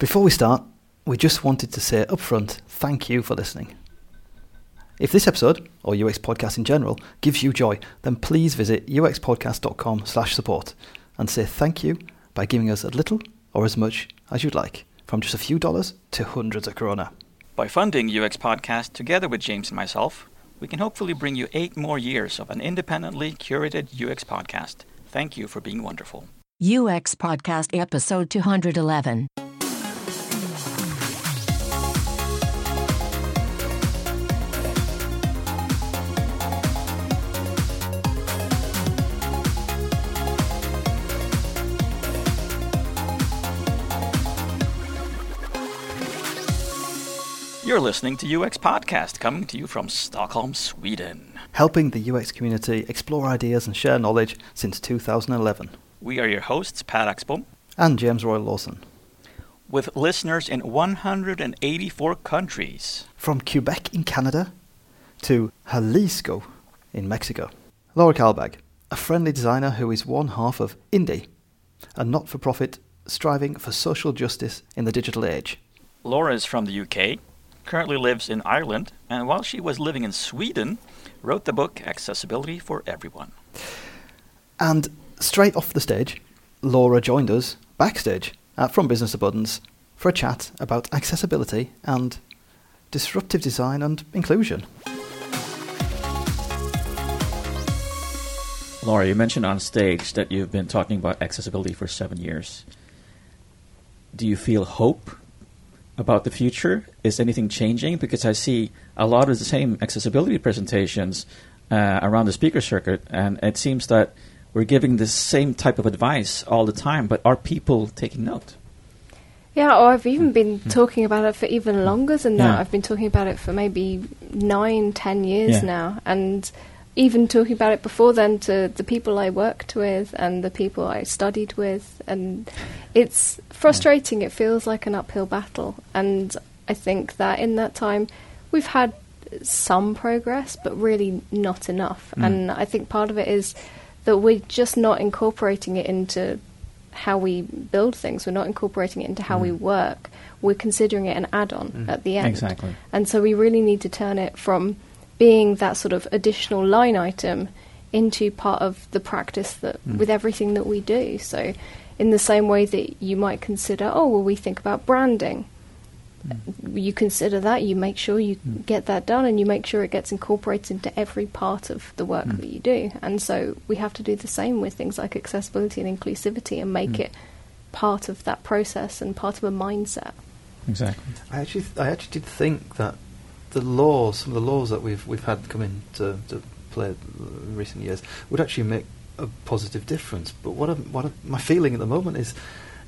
Before we start, we just wanted to say upfront thank you for listening. If this episode, or UX Podcast in general, gives you joy, then please visit uxpodcast.com slash support and say thank you by giving us a little or as much as you'd like, from just a few dollars to hundreds of krona. By funding UX Podcast together with James and myself, we can hopefully bring you eight more years of an independently curated UX podcast. Thank you for being wonderful. UX Podcast Episode 211. You're listening to UX Podcast, coming to you from Stockholm, Sweden. Helping the UX community explore ideas and share knowledge since 2011. We are your hosts, Per Axbom, And James Royal Lawson. with listeners in 184 countries. From Quebec in Canada to Jalisco in Mexico. Laura Kalbag, a friendly designer who is one half of Indie, a not for profit striving for social justice in the digital age. Laura is from the UK, currently lives in Ireland, and while she was living in Sweden, wrote the book Accessibility for Everyone. And straight off the stage, Laura joined us backstage at From Business To Buttons for a chat about accessibility and disruptive design and inclusion. Laura, you mentioned on stage that you've been talking about accessibility for seven years. Do you feel hope about the future? Is anything changing? Because I see a lot of the same accessibility presentations uh, around the speaker circuit, and it seems that we're giving the same type of advice all the time, but are people taking note? Yeah, or I've even been talking about it for even longer than that. I've been talking about it for maybe nine, ten years Yeah. now, and even talking about it before then to the people I worked with and the people I studied with, and it's frustrating. It feels like an uphill battle, and I think that in that time we've had some progress, but really not enough. Mm. And I think part of it is that we're just not incorporating it into how we build things. We're not incorporating it into how we Mm. work. We're considering it an add-on Mm. at the end. Exactly. And so we really need to turn it from being that sort of additional line item into part of the practice that Mm. with everything that we do. So in the same way that you might consider, oh well we think about branding. You consider that, you make sure you Mm. get that done and you make sure it gets incorporated into every part of the work Mm. that you do. And so we have to do the same with things like accessibility and inclusivity and make Mm. it part of that process and part of a mindset. Exactly. I actually, I actually did think that the laws, some of the laws that we've we've had come into to play in recent years, would actually make a positive difference. But what I'm, what I'm, my feeling at the moment is,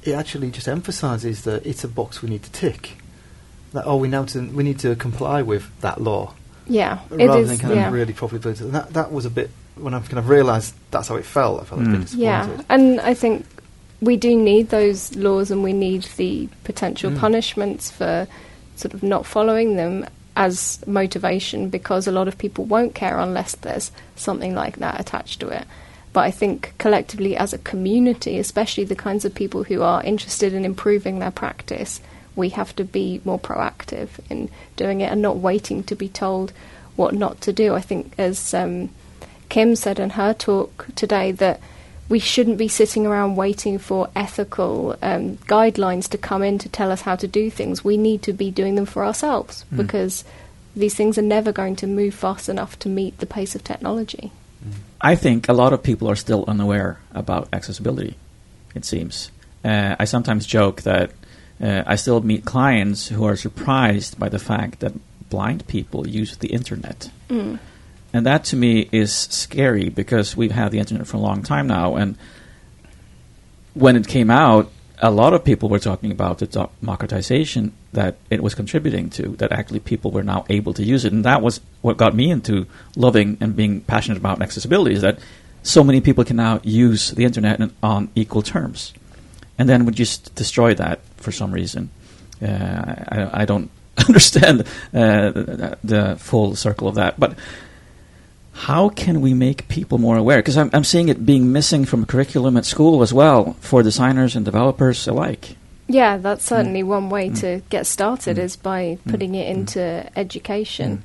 it actually just emphasises that it's a box we need to tick. That oh, we now to, we need to comply with that law Yeah, it rather is. than kind yeah. of really properly build it. And that that was a bit when I kind of realised that's how it felt. I felt a bit Mm. disappointed. Yeah, and I think we do need those laws and we need the potential Mm. punishments for sort of not following them as motivation because a lot of people won't care unless there's something like that attached to it. But I think collectively as a community, especially the kinds of people who are interested in improving their practice, we have to be more proactive in doing it and not waiting to be told what not to do. I think as um, Kim said in her talk today that we shouldn't be sitting around waiting for ethical um, guidelines to come in to tell us how to do things. We need to be doing them for ourselves Mm. because these things are never going to move fast enough to meet the pace of technology. I think a lot of people are still unaware about accessibility, it seems. Uh, I sometimes joke that uh, I still meet clients who are surprised by the fact that blind people use the internet. Mm. And that to me is scary because we've had the internet for a long time now. And when it came out, a lot of people were talking about the democratization that it was contributing to, that actually people were now able to use it. And that was what got me into loving and being passionate about accessibility is that so many people can now use the internet on equal terms. And then we just destroy that for some reason. Uh, I, I don't understand uh, the, the full circle of that. But how can we make people more aware? Because I'm, I'm seeing it being missing from curriculum at school as well for designers and developers alike. Yeah, that's certainly one way Mm. to get started Mm. is by Mm. putting it Mm. into education. Mm.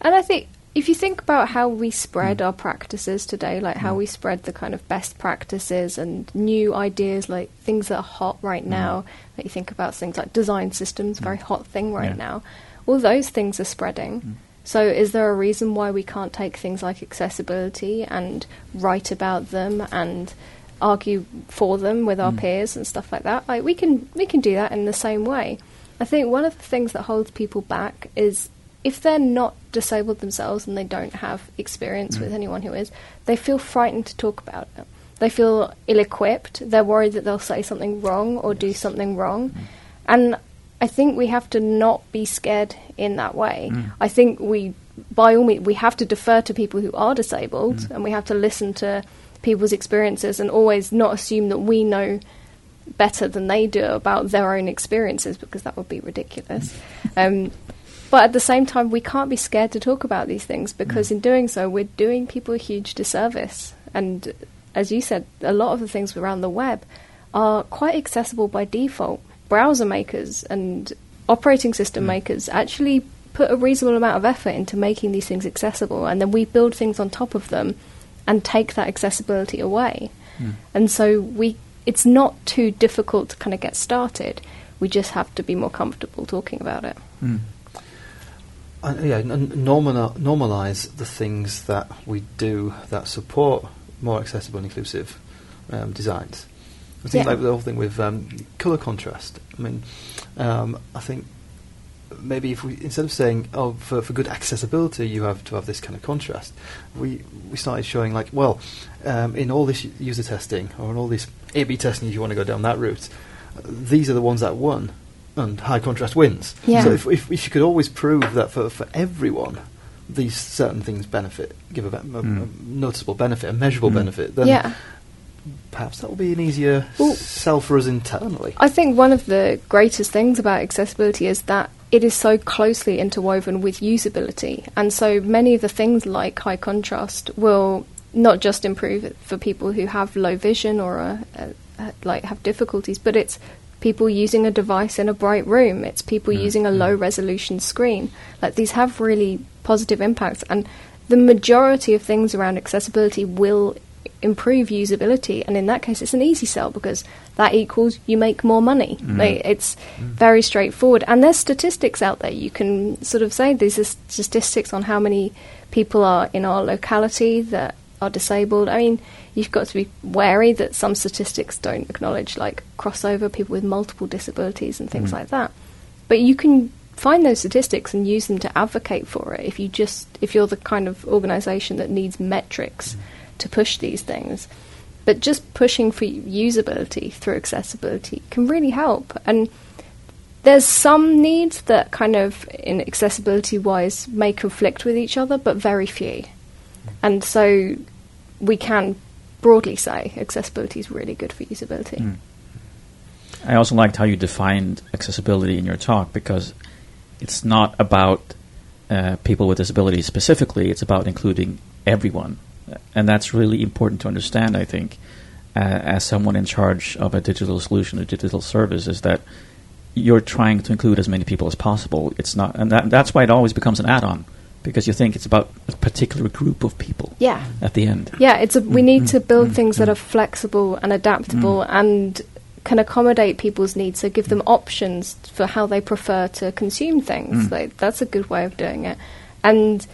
And I think if you think about how we spread Mm. our practices today, like how Mm. we spread the kind of best practices and new ideas, like things that are hot right Mm. now, like you think about things like design systems, very hot thing right Yeah. now, all those things are spreading. Mm. So, is there a reason why we can't take things like accessibility and write about them and argue for them with our Mm. peers and stuff like that? Like we can we can do that in the same way. I think one of the things that holds people back is if they're not disabled themselves and they don't have experience with Mm. anyone who is, they feel frightened to talk about it. They feel ill-equipped. They're worried that they'll say something wrong or do something wrong, Mm. and I think we have to not be scared in that way. Mm. I think we, by all means, we have to defer to people who are disabled, Mm. and we have to listen to people's experiences and always not assume that we know better than they do about their own experiences because that would be ridiculous. Um, but at the same time, we can't be scared to talk about these things because in doing so, we're doing people a huge disservice. And as you said, a lot of the things around the web are quite accessible by default. Browser makers and operating system makers actually put a reasonable amount of effort into making these things accessible, and then we build things on top of them and take that accessibility away. Mm. And so we it's not too difficult to kind of get started. We just have to be more comfortable talking about it. Mm. And, yeah, n- normali- normalize the things that we do that support more accessible and inclusive um, designs. I think Yeah. like the whole thing with um, color contrast. I mean, um, I think maybe if we instead of saying oh for, for good accessibility you have to have this kind of contrast, we we started showing like well um, in all this user testing or in all this A/B testing if you want to go down that route, uh, these are the ones that won and high contrast wins. Yeah. So if, if, if you could always prove that for, for everyone, these certain things benefit, give a, be- a- Mm. a noticeable benefit, a measurable Mm. benefit, then yeah. Perhaps that will be an easier Well- sell for us internally. I think one of the greatest things about accessibility is that it is so closely interwoven with usability. And so many of the things like high contrast will not just improve for people who have low vision or a, a, a- like have difficulties, but it's people using a device in a bright room. It's people Mm, using a mm. low resolution screen. Like these have really positive impacts, and the majority of things around accessibility will improve usability. And in that case, it's an easy sell because that equals you make more money. Mm. Like, it's very straightforward. And there's statistics out there. You can sort of say these are statistics on how many people are in our locality that are disabled. I mean, you've got to be wary that some statistics don't acknowledge like crossover, people with multiple disabilities and things Mm. like that. But you can find those statistics and use them to advocate for it if you just if you're the kind of organization that needs metrics to push these things. But just pushing for usability through accessibility can really help. And there's some needs that kind of in accessibility wise may conflict with each other, but very few. And so we can broadly say accessibility is really good for usability. Mm. I also liked how you defined accessibility in your talk because it's not about uh, people with disabilities specifically, it's about including everyone. And that's really important to understand, I think, uh, as someone in charge of a digital solution, a digital service, is that you're trying to include as many people as possible. It's not, and that, that's why it always becomes an add-on because you think it's about a particular group of people Yeah. at the end. Yeah, it's a, we Mm, need mm, to build mm, things that mm. are flexible and adaptable and can accommodate people's needs. So give them options for how they prefer to consume things. Mm. Like that's a good way of doing it. And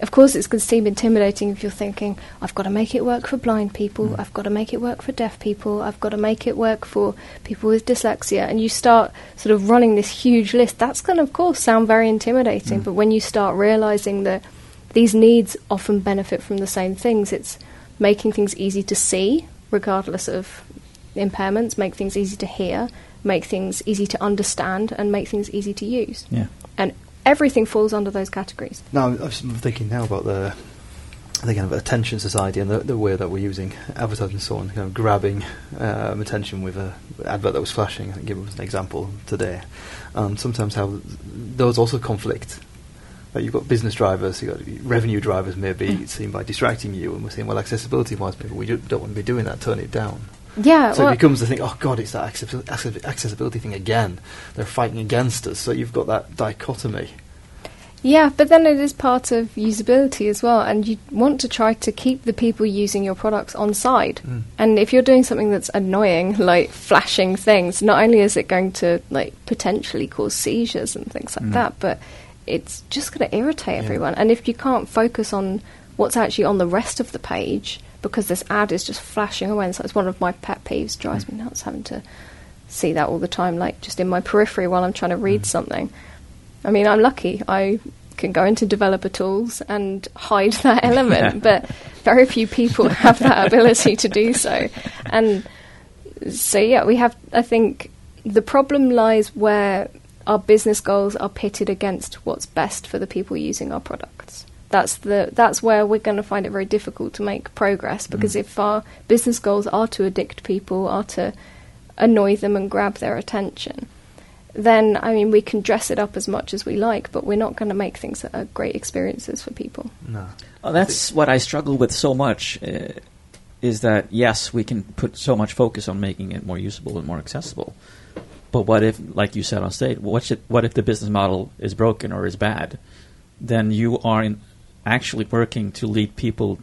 of course, it's going to seem intimidating if you're thinking, "I've got to make it work for blind people. Mm. I've got to make it work for deaf people. I've got to make it work for people with dyslexia." And you start sort of running this huge list. That's going to, of course, sound very intimidating. Mm. But when you start realizing that these needs often benefit from the same things. It's making things easy to see, regardless of impairments, make things easy to hear, make things easy to understand, and make things easy to use. Yeah. And everything falls under those categories. Now, I'm thinking now about the the kind of attention society and the, the way that we're using advertising and so on, kind of grabbing um, attention with an advert that was flashing. I think it was an example today. Um, sometimes how those also conflict. Like you've got business drivers, you've got revenue drivers maybe seen by distracting you, and we're saying, well, accessibility-wise, people, we don't want to be doing that, turn it down. Yeah, So well- it becomes the thing. Oh God, it's that accessi- accessi- accessibility thing again. They're fighting against us. So you've got that dichotomy. Yeah, but then it is part of usability as well, and you want to try to keep the people using your products on side. Mm. And if you're doing something that's annoying, like flashing things, not only is it going to like potentially cause seizures and things like that, but it's just going to irritate everyone. And if you can't focus on what's actually on the rest of the page because this ad is just flashing away, and so it's one of my pet peeves. Drives mm. me nuts having to see that all the time, like just in my periphery while I'm trying to read mm. something. I mean, I'm lucky. I can go into developer tools and hide that element, but very few people have that ability to do so. And so, yeah, we have, I think the problem lies where our business goals are pitted against what's best for the people using our products. That's the that's where we're going to find it very difficult to make progress because if our business goals are to addict people, are to annoy them and grab their attention, then I mean we can dress it up as much as we like, but we're not going to make things that are great experiences for people. No. Well, that's what I struggle with so much. Uh, is that yes, we can put so much focus on making it more usable and more accessible, but what if, like you said on stage, what if, what if the business model is broken or is bad? Then you are in, actually working to lead people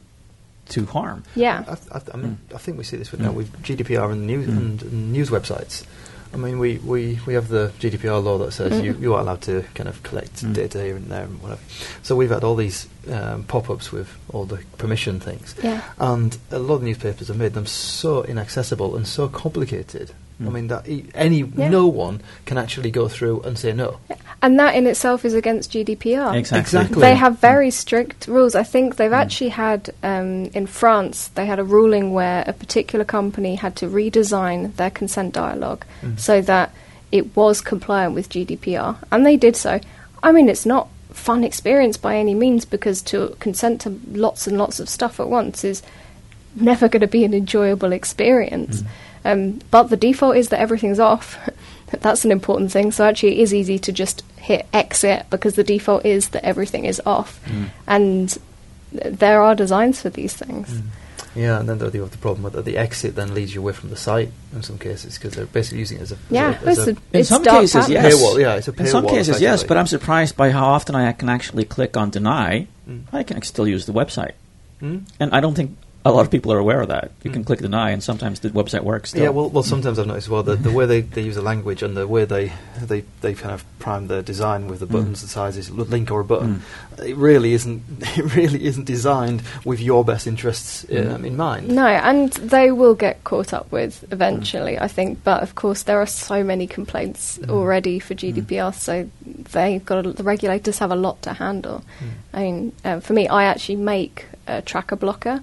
to harm. Yeah, I, I, I, mean, I think we see this with now with GDPR and news and, and news websites. I mean, we, we, we have the GDPR law that says you, you are allowed to kind of collect Mm. data here and there and whatever. So we've had all these um, pop-ups with all the permission things, yeah. and a lot of newspapers have made them so inaccessible and so complicated. I Mm. mean that e- any Yeah. no one can actually go through and say no. And that in itself is against GDPR. Exactly. Exactly. They have very strict rules. I think they've actually had um, in France they had a ruling where a particular company had to redesign their consent dialogue so that it was compliant with GDPR, and they did so. I mean, it's not fun experience by any means because to consent to lots and lots of stuff at once is never going to be an enjoyable experience. Um, but the default is that everything's off. That's an important thing. So actually, it is easy to just hit exit because the default is that everything is off. And there are designs for these things. Yeah, and then the, the, the problem with that the exit then leads you away from the site in some cases because they're basically using it as a Yeah, as a, as it's, a a, In it's some dark cases, yes. paywall. Yeah, it's a paywall. In some cases, yes, but I'm surprised by how often I can actually click on deny. Mm. I can still use the website, Mm? and I don't think a lot of people are aware of that. You can hmm. click deny, and sometimes the website works. Still. Yeah, well, well, sometimes I've noticed as well that the way they, they use the language and the way they they, they kind of prime their design with the hmm. buttons, the sizes, link or a button, hmm. it really isn't it really isn't designed with your best interests um, in mind. No, and they will get caught up with eventually, I think. But of course, there are so many complaints already for GDPR, so they've got a, the regulators have a lot to handle. I mean, uh, for me, I actually make a tracker blocker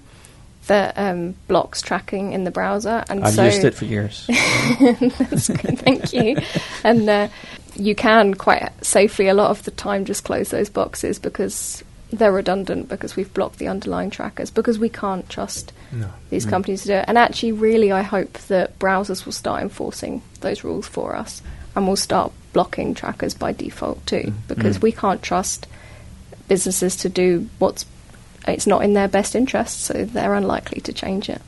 that um, blocks tracking in the browser, and I've so used it for years. That's good, thank you. And uh, you can quite safely, a lot of the time, just close those boxes because they're redundant because we've blocked the underlying trackers because we can't trust No. these companies to do it. And actually, really, I hope that browsers will start enforcing those rules for us and we'll start blocking trackers by default too because we can't trust businesses to do what's it's not in their best interest, so they're unlikely to change it.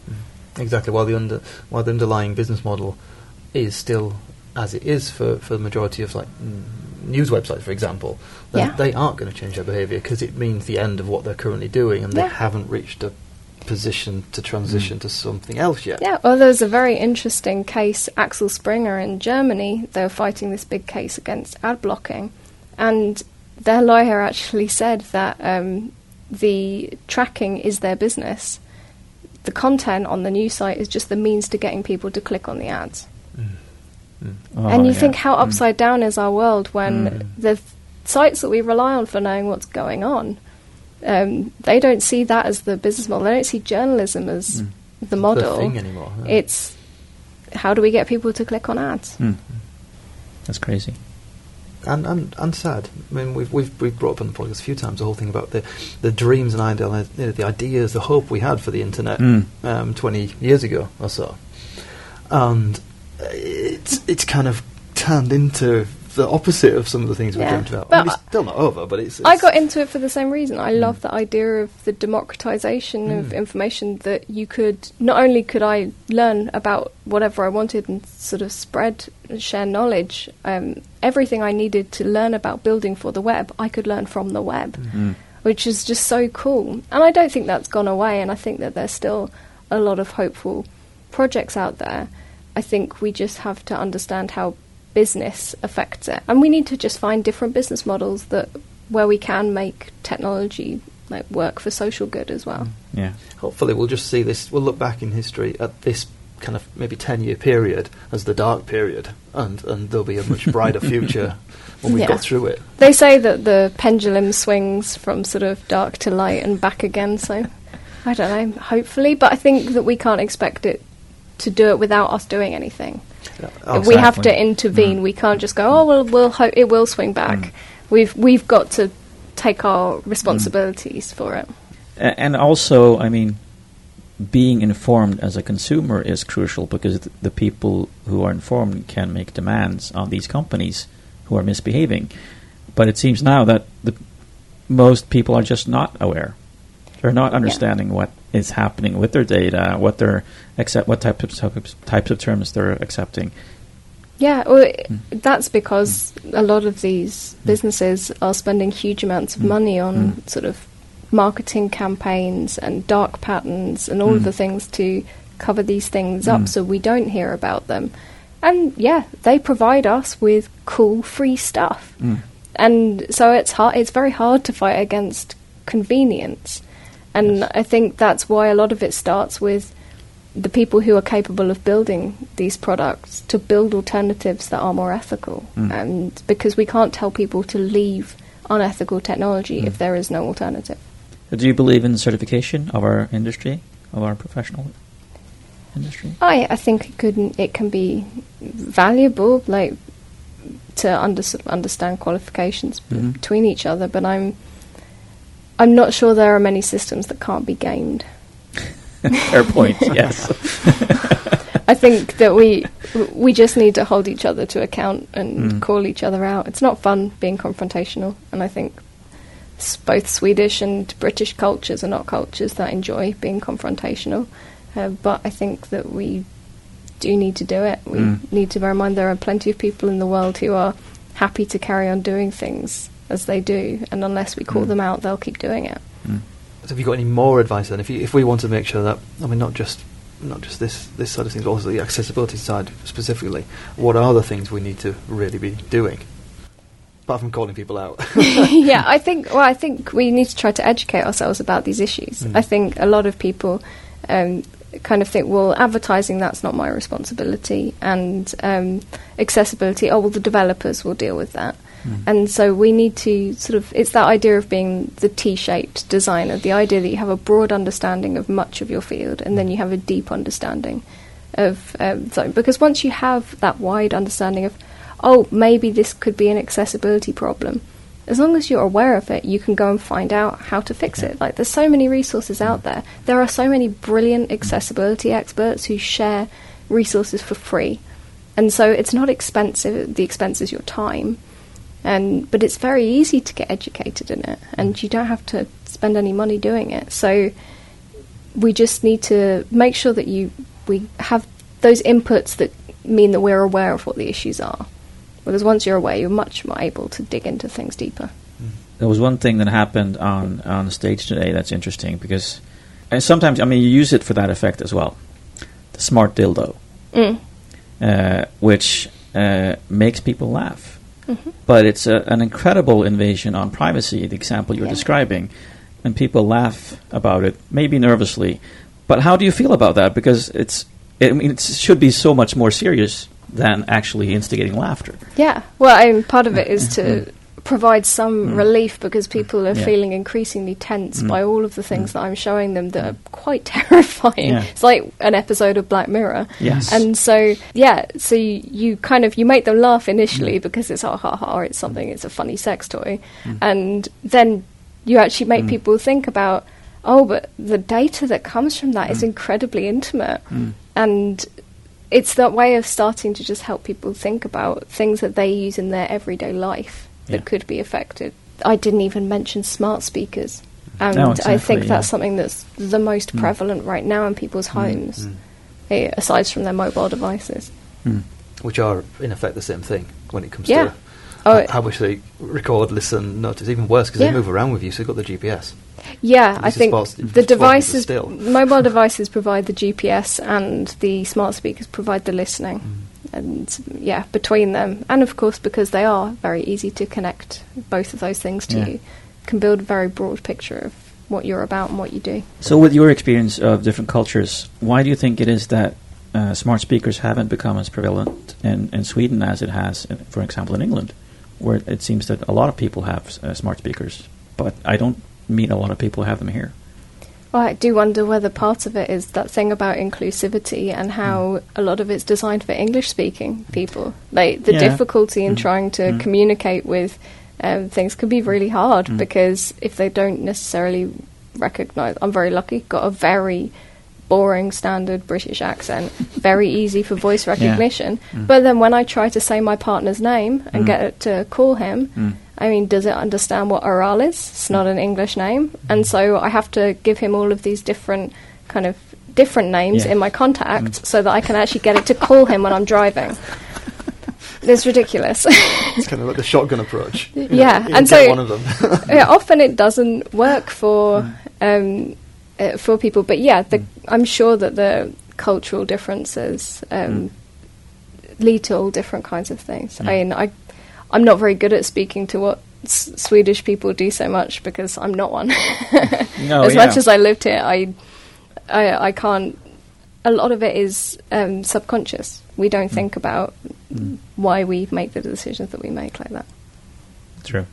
Exactly. While the under while the underlying business model is still as it is for, for the majority of like mm, news websites, for example, then Yeah. they aren't going to change their behaviour because it means the end of what they're currently doing, and they haven't reached a position to transition to something else yet. Yeah, well, there's a very interesting case. Axel Springer in Germany, they were fighting this big case against ad blocking, and their lawyer actually said that um, the tracking is their business. The content on the news site is just the means to getting people to click on the ads. Oh, and you yeah. think how Mm. upside down is our world when Mm. the sites that we rely on for knowing what's going on, um, they don't see that as the business model. They don't see journalism as Mm. the model. The thing anymore. yeah. It's how do we get people to click on ads? Mm. That's crazy. And, and and sad. I mean, we've we've we've brought up on the podcast a few times the whole thing about the the dreams and ideal, you know, the ideas, the hope we had for the internet Mm. um, twenty years ago or so, and it's it's kind of turned into the opposite of some of the things we Yeah. dreamt about. But I mean, it's still not over, but it's. I got into it for the same reason. I love the idea of the democratization of Mm. information that you could not only could I learn about whatever I wanted and sort of spread and share knowledge, um, everything I needed to learn about building for the web, I could learn from the web, Mm. which is just so cool. And I don't think that's gone away, and I think that there's still a lot of hopeful projects out there. I think we just have to understand how business affects it, and we need to just find different business models that where we can make technology like work for social good as well. Mm. Yeah. Hopefully, we'll just see this. We'll look back in history at this kind of maybe ten-year period as the dark period, and and there'll be a much brighter future when we've Yeah. got through it. They say that the pendulum swings from sort of dark to light and back again, so I don't know, hopefully, but I think that we can't expect it to do it without us doing anything. Oh, we have to intervene. Mm. We can't just go, "Oh, well, we'll ho- it will swing back." Mm. We've we've got to take our responsibilities for it. A- And also, I mean, being informed as a consumer is crucial because th- the people who are informed can make demands on these companies who are misbehaving. But it seems now that the, most people are just not aware. They're not understanding what is happening with their data, what they're accept, what types of types- types of terms they're accepting. Yeah, well, Mm. that's because a lot of these businesses are spending huge amounts of Mm. money on Mm. sort of marketing campaigns and dark patterns and all of Mm. the things to cover these things Mm. up so we don't hear about them. And yeah, they provide us with cool free stuff. Mm. And so it's hard it's very hard to fight against convenience. And Yes. I think that's why a lot of it starts with the people who are capable of building these products to build alternatives that are more ethical. Mm. And because we can't tell people to leave unethical technology Mm. if there is no alternative. Do you believe in certification of our industry, of our professional industry? I I think it could it can be valuable like to under, understand qualifications Mhm. between each other, but I'm I'm not sure there are many systems that can't be gamed. Fair point. yes. I think that we we just need to hold each other to account and Mm. call each other out. It's not fun being confrontational, and I think both Swedish and British cultures are not cultures that enjoy being confrontational. Uh, but I think that we do need to do it. We Mm. need to bear in mind there are plenty of people in the world who are happy to carry on doing things as they do, and unless we call Mm. them out, they'll keep doing it. Mm. So have you got any more advice then? If you, if we want to make sure that I mean not just not just this this side of things, but also the accessibility side specifically, what are the things we need to really be doing? Apart from calling people out. yeah, I think. Well, I think we need to try to educate ourselves about these issues. Mm. I think a lot of people um, kind of think, well, advertising that's not my responsibility, and um, accessibility, oh well, the developers will deal with that. Mm. And so we need to sort of, it's that idea of being the T shaped designer, the idea that you have a broad understanding of much of your field and then you have a deep understanding of um. Because once you have that wide understanding of, oh, maybe this could be an accessibility problem, as long as you're aware of it, you can go and find out how to fix it. Like, there's so many resources out there. There are so many brilliant accessibility experts who share resources for free. And so it's not expensive, the expense is your time and but it's very easy to get educated in it and you don't have to spend any money doing it. So we just need to make sure that you we have those inputs that mean that we're aware of what the issues are. Because once you're aware you're much more able to dig into things deeper. There was one thing that happened on on stage today that's interesting because and sometimes I mean you use it for that effect as well. The smart dildo, mm. uh, which uh, makes people laugh, hmm but it's a, an incredible invasion on privacy. The example you're Yeah. describing, and people laugh about it, maybe nervously. But how do you feel about that? Because it's I mean it should be so much more serious than actually instigating laughter. yeah well I mean, part of it is to provide some Mm. relief because hmm. people are Yeah. feeling increasingly tense Mm. by all of the hmm. things Mm. that I'm showing them that are hmm. quite terrifying. Yeah. It's like an episode of Black Mirror. Yes. And so, yeah, so you, you kind of you make them laugh initially because it's ah, ha ha ha, it's something, it's a funny sex toy, and then you actually make people think about, oh, but the data that comes from that is incredibly intimate, and it's that way of starting to just help people think about things that they use in their everyday life that Yeah. could be affected. I didn't even mention smart speakers. And No, I exactly, think that's yeah. something that's the most Mm. prevalent right now in people's homes, Mm. eh, aside from their mobile devices. Which are in effect the same thing when it comes Yeah. to Oh, how much they record, listen, notice. Even worse because Yeah. they move around with you, so you've got the GPS. Yeah, I think supposed- the it's supposed to be devices, still. mobile devices provide the GPS and the smart speakers provide the listening. And yeah, between them, and of course because they are very easy to connect both of those things to Yeah. you, can build a very broad picture of what you're about and what you do. So, with your experience of different cultures, why do you think it is that uh, smart speakers haven't become as prevalent in, in Sweden as it has, in, for example, in England, where it seems that a lot of people have uh, smart speakers, but I don't meet a lot of people who have them here. Well, I do wonder whether part of it is that thing about inclusivity and how a lot of it's designed for English speaking people. Like the Yeah. difficulty in Mm. trying to Mm. communicate with um, things can be really hard Mm. because if they don't necessarily recognize, I'm very lucky, got a very boring standard British accent, very easy for voice recognition. Mm. But then when I try to say my partner's name and Mm. get it to call him, Mm. I mean, does it understand what Aral is? It's not an English name, and so I have to give him all of these different kind of different names Yeah. in my contacts so that I can actually get it to call him when I'm driving. It's ridiculous. It's kind of like the shotgun approach. You know, Yeah, and so- one of them. yeah, often it doesn't work for um, uh, for people, but yeah, the, I'm sure that the cultural differences um, lead to all different kinds of things. I mean, I I'm not very good at speaking to what s- Swedish people do so much because I'm not one. No, as yeah. much as I lived here, I, I, I can't. A lot of it is um, subconscious. We don't think about Mm. why we make the decisions that we make like that. True.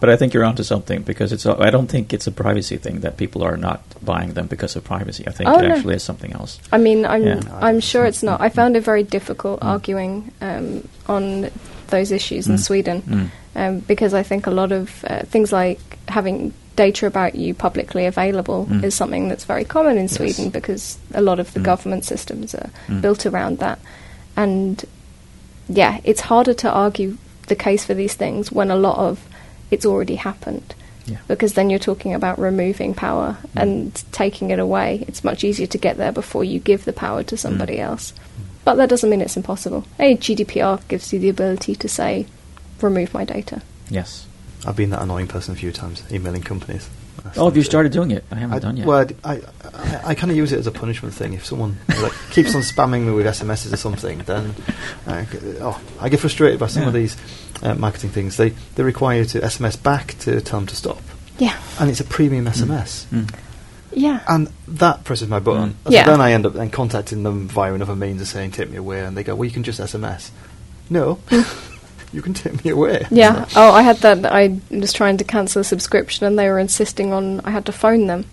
But I think you're onto something because it's. A, I don't think it's a privacy thing that people are not buying them because of privacy. I think Oh, it no. actually is something else. I mean, I'm Yeah. I'm sure it's not. I found it very difficult Mm. arguing um, on those issues in Mm. Sweden Mm. um, because I think a lot of uh, things like having data about you publicly available Mm. is something that's very common in Yes. Sweden because a lot of the Mm. government systems are Mm. built around that. And yeah, it's harder to argue the case for these things when a lot of it's already happened Yeah. because then you're talking about removing power Mm. and taking it away. It's much easier to get there before you give the power to somebody else. But that doesn't mean it's impossible. A GDPR gives you the ability to say, remove my data. Yes. I've been that annoying person a few times, emailing companies. Oh, have you started doing it? I haven't I, done yet. Well, I, I, I kind of use it as a punishment thing. If someone like keeps on spamming me with SMSs or something, then I, g- oh, I get frustrated by some of these uh, marketing things. They they require you to SMS back to tell them to stop, Yeah. and it's a premium SMS, Mm. Yeah. and that presses my button. Mm. So Yeah. then I end up then contacting them via another means of saying take me away, and they go, well, you can just SMS. No, you can take me away. Yeah. Oh, I had that. I was trying to cancel a subscription and they were insisting on I had to phone them.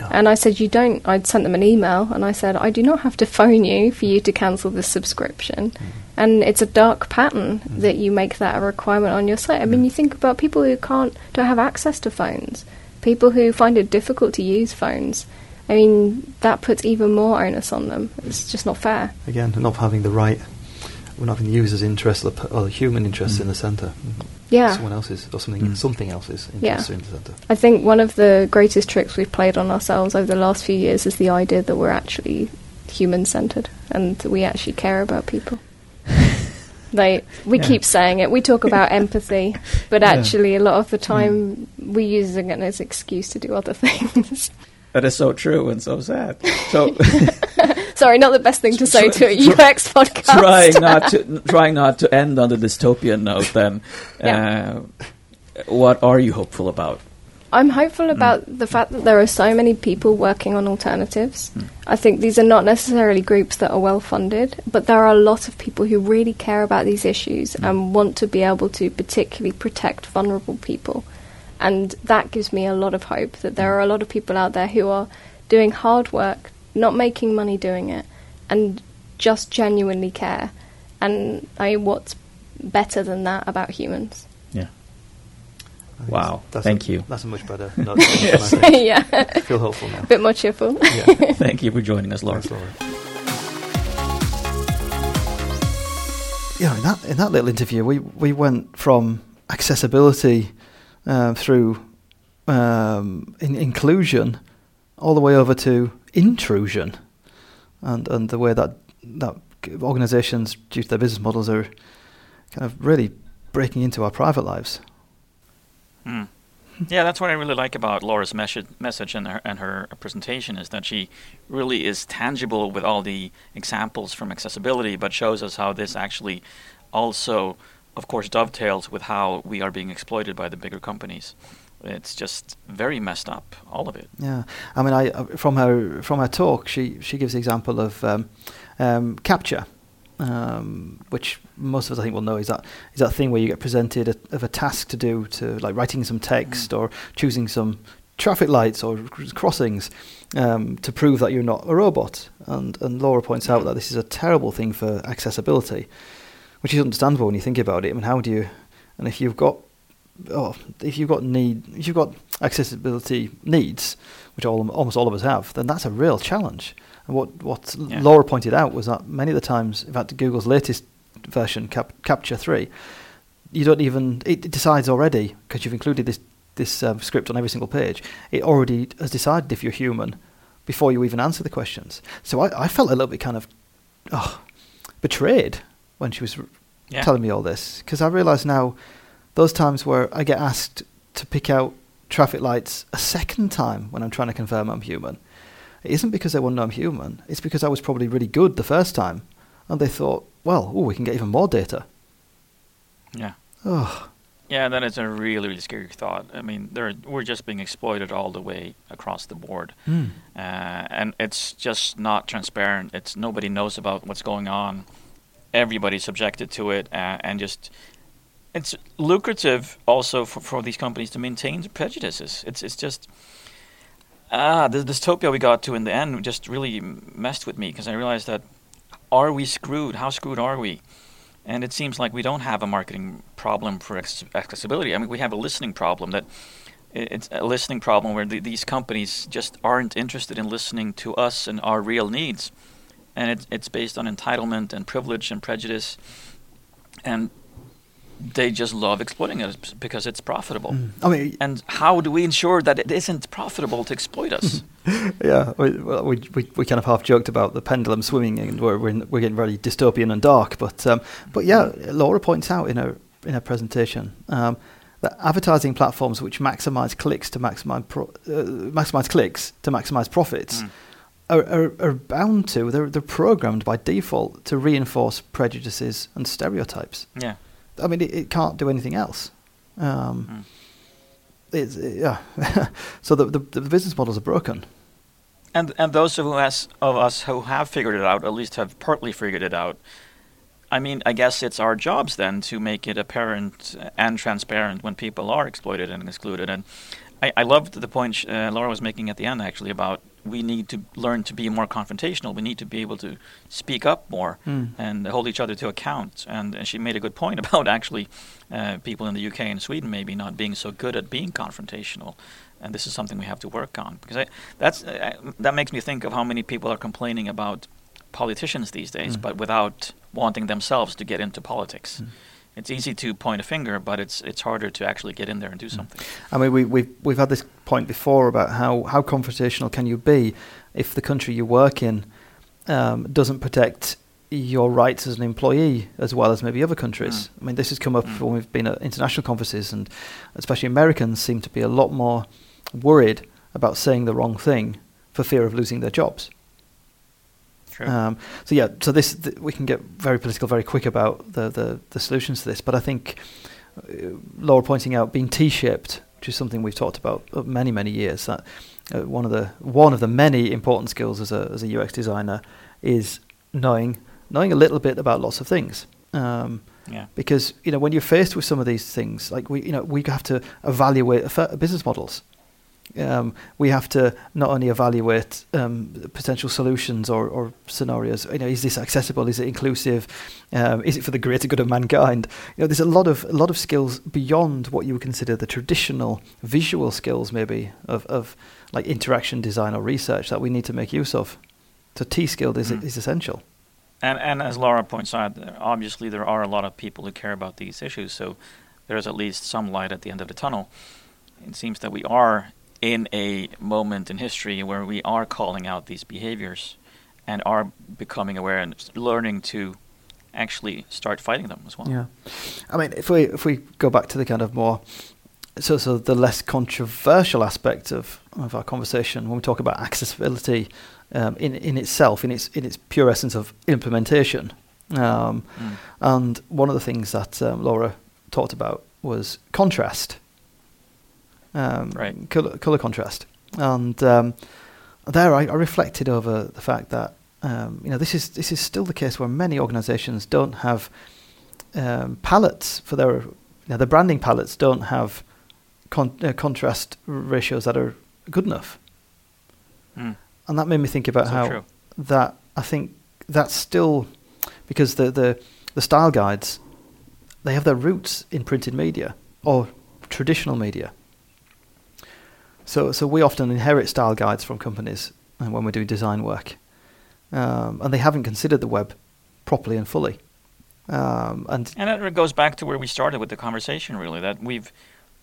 Oh. And I said, You don't. I'd sent them an email and I said, I do not have to phone you for you to cancel this subscription. Mm. And it's a dark pattern that you make that a requirement on your site. I mean, Mm. you think about people who can't, don't have access to phones, people who find it difficult to use phones. I mean, that puts even more onus on them. It's just not fair. Again, not having the right, we're not having the user's interest or the, or the human interest Mm. in the centre. Yeah. Someone else's or something Mm. something else's Yeah. in the centre. I think one of the greatest tricks we've played on ourselves over the last few years is the idea that we're actually human centered and that we actually care about people. Like we Yeah. keep saying it. We talk about empathy, but actually, a lot of the time we use it as an excuse to do other things. That is so true and so sad. So Sorry, not the best thing to say to a UX podcast. trying not to trying not to end on the dystopian note. Then, Yeah. uh, what are you hopeful about? I'm hopeful about the fact that there are so many people working on alternatives. Mm. I think these are not necessarily groups that are well funded, but there are a lot of people who really care about these issues Mm. and want to be able to particularly protect vulnerable people. And that gives me a lot of hope that there are a lot of people out there who are doing hard work, not making money doing it, and just genuinely care. And I what's better than that about humans? Yeah. I Wow, that's thank a, you. That's a much better note. Yes. on, I think. yeah, I feel hopeful now. a bit more cheerful. Yeah. Thank you for joining us, Laura. Thanks, Laura. you know, in that in that little interview, we we went from accessibility uh, through um, in, inclusion all the way over to intrusion, and and the way that that organisations, due to their business models, are kind of really breaking into our private lives. Mm. Yeah, that's what I really like about Laura's message, and her and her presentation is that she really is tangible with all the examples from accessibility, but shows us how this actually also, of course, dovetails with how we are being exploited by the bigger companies. It's just very messed up, all of it. Yeah, I mean, I uh, from her from her talk, she she gives the example of um, um, CAPTCHA, um, which most of us I think will know is that is that thing where you get presented a, of a task to do to like writing some text mm. or choosing some traffic lights or crossings um, to prove that you're not a robot. And and Laura points out that this is a terrible thing for accessibility, which is understandable when you think about it. I mean, how do you? And if you've got oh, if you've got need, if you've got accessibility needs, which all, almost all of us have, then that's a real challenge. And what what yeah. Laura pointed out was that many of the times, in fact, Google's latest version, Cap, CAPTCHA three, you don't even it decides already because you've included this this um, script on every single page. It already has decided if you're human before you even answer the questions. So I, I felt a little bit kind of oh, betrayed when she was yeah. telling me all this because I realise now those times where I get asked to pick out traffic lights a second time when I'm trying to confirm I'm human it isn't because they want to know I'm human. It's because I was probably really good the first time, and they thought, well, ooh, we can get even more data. Yeah. Oh. Yeah, that is a really, really scary thought. I mean, we're just being exploited all the way across the board, mm. uh, and it's just not transparent. It's nobody knows about what's going on. Everybody's subjected to it, uh, and just it's lucrative also for, for these companies to maintain prejudices. It's it's just ah, the dystopia we got to in the end just really messed with me because I realized that are we screwed? How screwed are we? And it seems like we don't have a marketing problem for accessibility. I mean, we have a listening problem that it's a listening problem where the, these companies just aren't interested in listening to us and our real needs. And it's, it's based on entitlement and privilege and prejudice. And they just love exploiting it because it's profitable. Mm. I mean, and how do we ensure that it isn't profitable to exploit us? yeah, we, we, we, we kind of half joked about the pendulum swinging, and we're we're, in, we're getting very dystopian and dark. But um, but yeah, Laura points out in her in her presentation um, that advertising platforms which maximize clicks to maximize pro, uh, maximize clicks to maximize profits. Mm. Are, are, are bound to they're they're programmed by default to reinforce prejudices and stereotypes. Yeah. I mean, it, it can't do anything else. Um, mm. It's it, yeah. so the, the, the business models are broken. And and those of us of us who have figured it out, at least have partly figured it out. I mean, I guess it's our jobs then to make it apparent and transparent when people are exploited and excluded. And I, I loved the point uh, Laura was making at the end, actually, about we need to learn to be more confrontational. We need to be able to speak up more mm. and hold each other to account. And, and she made a good point about actually uh, people in the UK and Sweden maybe not being so good at being confrontational. And this is something we have to work on because I, that's uh, that makes me think of how many people are complaining about politicians these days, mm. but without wanting themselves to get into politics. Mm it's easy to point a finger, but it's it's harder to actually get in there and do mm. something. I mean, we, we've we've had this point before about how how confrontational can you be if the country you work in um, doesn't protect your rights as an employee as well as maybe other countries. Mm. I mean, this has come up mm. when we've been at international conferences, and especially Americans seem to be a lot more worried about saying the wrong thing for fear of losing their jobs. Um, so yeah, so this th- we can get very political very quick about the, the, the solutions to this, but I think uh, Laura pointing out being T-shaped, which is something we've talked about uh, many many years. That uh, one of the one of the many important skills as a as a UX designer is knowing knowing a little bit about lots of things. Um, yeah. Because you know when you're faced with some of these things, like we you know we have to evaluate business models um, we have to not only evaluate um, potential solutions or, or, scenarios. You know, is this accessible? Is it inclusive? Um, is it for the greater good of mankind? You know, there's a lot of a lot of skills beyond what you would consider the traditional visual skills, maybe of, of like interaction design or research that we need to make use of. So T skilled is mm. is essential. And and as Laura points out, obviously there are a lot of people who care about these issues, so there is at least some light at the end of the tunnel. It seems that we are in a moment in history where we are calling out these behaviors and are becoming aware and learning to actually start fighting them as well. Yeah, I mean, if we if we go back to the kind of more so so the less controversial aspect of of our conversation when we talk about accessibility um, in in itself, in its in its pure essence of implementation, um, Mm. and one of the things that um, Laura talked about was contrast, um, Right. color, color contrast, and um, there I, I reflected over the fact that um, you know this is this is still the case where many organisations don't have um, palettes for their you know, the branding palettes don't have con- uh, contrast ratios that are good enough, Mm. and that made me think about So how true. that I think that's still because the, the the style guides they have their roots in printed media or traditional media. So so we often inherit style guides from companies uh, when we're doing design work, um, and they haven't considered the web properly and fully. Um, and And it goes back to where we started with the conversation, really, that we've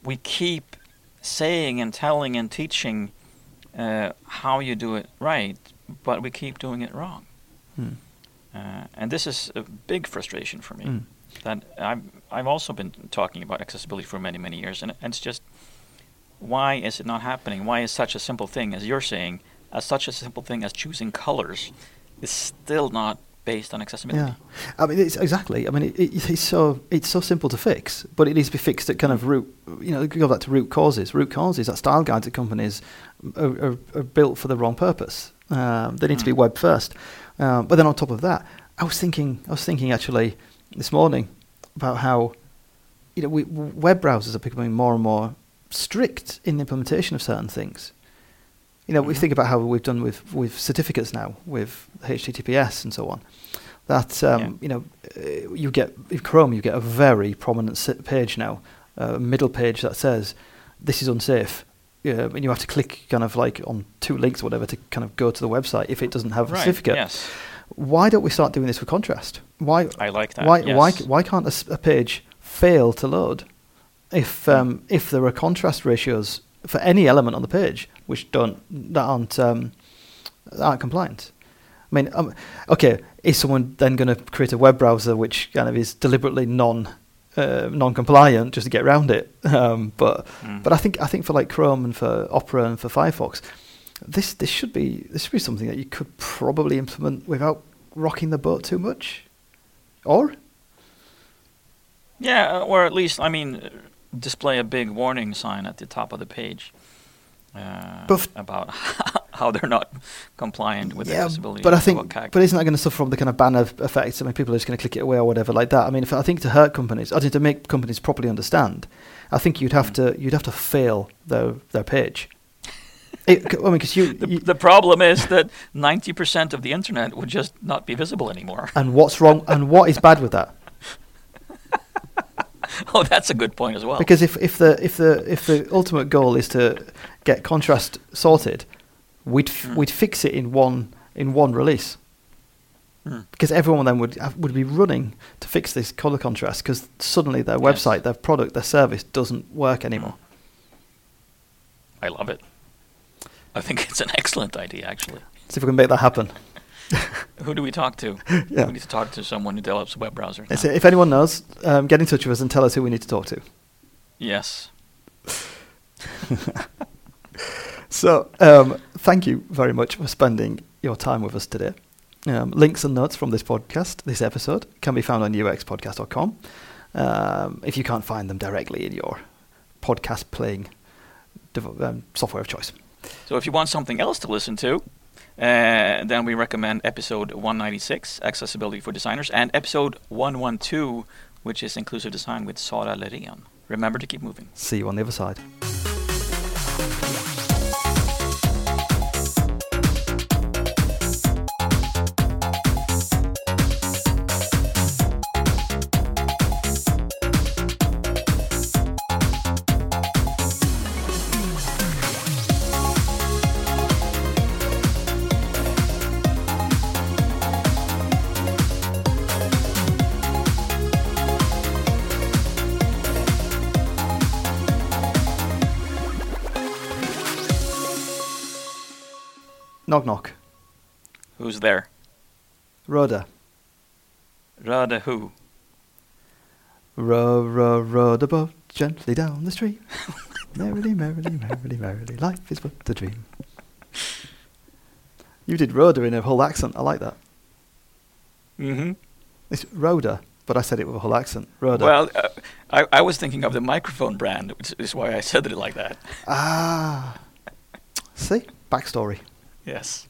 we keep saying and telling and teaching uh, how you do it right, but we keep doing it wrong. Hmm. Uh, and this is a big frustration for me. Mm. That I've I've also been talking about accessibility for many many years, and, and it's just why is it not happening? Why is such a simple thing as you're saying, as such a simple thing as choosing colors, is still not based on accessibility? Yeah, I mean it's exactly. I mean it, it, it's so it's so simple to fix, but it needs to be fixed at kind of root. You know, go back to root causes. Root causes that style guides at companies are, are, are built for the wrong purpose. Um, they need to be Mm. web first. Um, but then on top of that, I was thinking. I was thinking actually this morning about how you know we, web browsers are becoming more and more strict in the implementation of certain things. You know, we Mhm. think about how we've done with with certificates now, with HTTPS and so on. That um, Yeah. you know, uh, you get in Chrome, you get a very prominent page now, a middle page that says this is unsafe. Yeah, and you have to click kind of like on two links or whatever to kind of go to the website if it doesn't have a Right. certificate. Yes. Why don't we start doing this with contrast? Why I like that. why yes. why why can't a page fail to load if um, if there are contrast ratios for any element on the page which don't that aren't um, that aren't compliant? I mean, um, okay, is someone then going to create a web browser which kind of is deliberately non uh, non-compliant just to get around it? Um, but Mm. but I think I think for like Chrome and for Opera and for Firefox, this this should be this should be something that you could probably implement without rocking the boat too much, or Yeah, or at least, I mean, display a big warning sign at the top of the page uh, about how they're not compliant with yeah, accessibility. but I think but isn't that going to suffer from the kind of banner effect? I mean, people are just going to click it away or whatever like that. I mean, if, I think to hurt companies, I think to make companies properly understand, I think you'd have Mm. to you'd have to fail their their page. It, I mean, because you, the, you the problem is that 90% of the internet would just not be visible anymore. and what's wrong and what is bad with that? oh, that's a good point as well. Because if, if the if the if the ultimate goal is to get contrast sorted, we'd f- Mm. we'd fix it in one in one release. Hmm. Because everyone then would would be running to fix this color contrast because suddenly their Yes. website, their product, their service doesn't work anymore. I love it. I think it's an excellent idea, actually. See if we can make that happen. Who do we talk to? Yeah. We need to talk to someone who develops web browsers. Now. If anyone knows, um, get in touch with us and tell us who we need to talk to. Yes. So, um, thank you very much for spending your time with us today. Um, links and notes from this podcast, this episode, can be found on uxpodcast.com. Um, if you can't find them directly in your podcast playing dev- um, software of choice. So if you want something else to listen to, uh, then we recommend episode 196, Accessibility for Designers, and episode 112, which is Inclusive Design with Sara Lerén. Remember to keep moving. See you on the other side. Knock knock. Who's there? Rhoda. Rhoda who? Row, row, row the boat gently down the stream. merrily, merrily, merrily, merrily, life is but a dream. You did Rhoda in a whole accent. I like that. Mm-hmm. It's Rhoda, but I said it with a whole accent. Rhoda. Well, uh, I, I was thinking of the microphone brand, which is why I said it like that. ah. See? Backstory. Yes.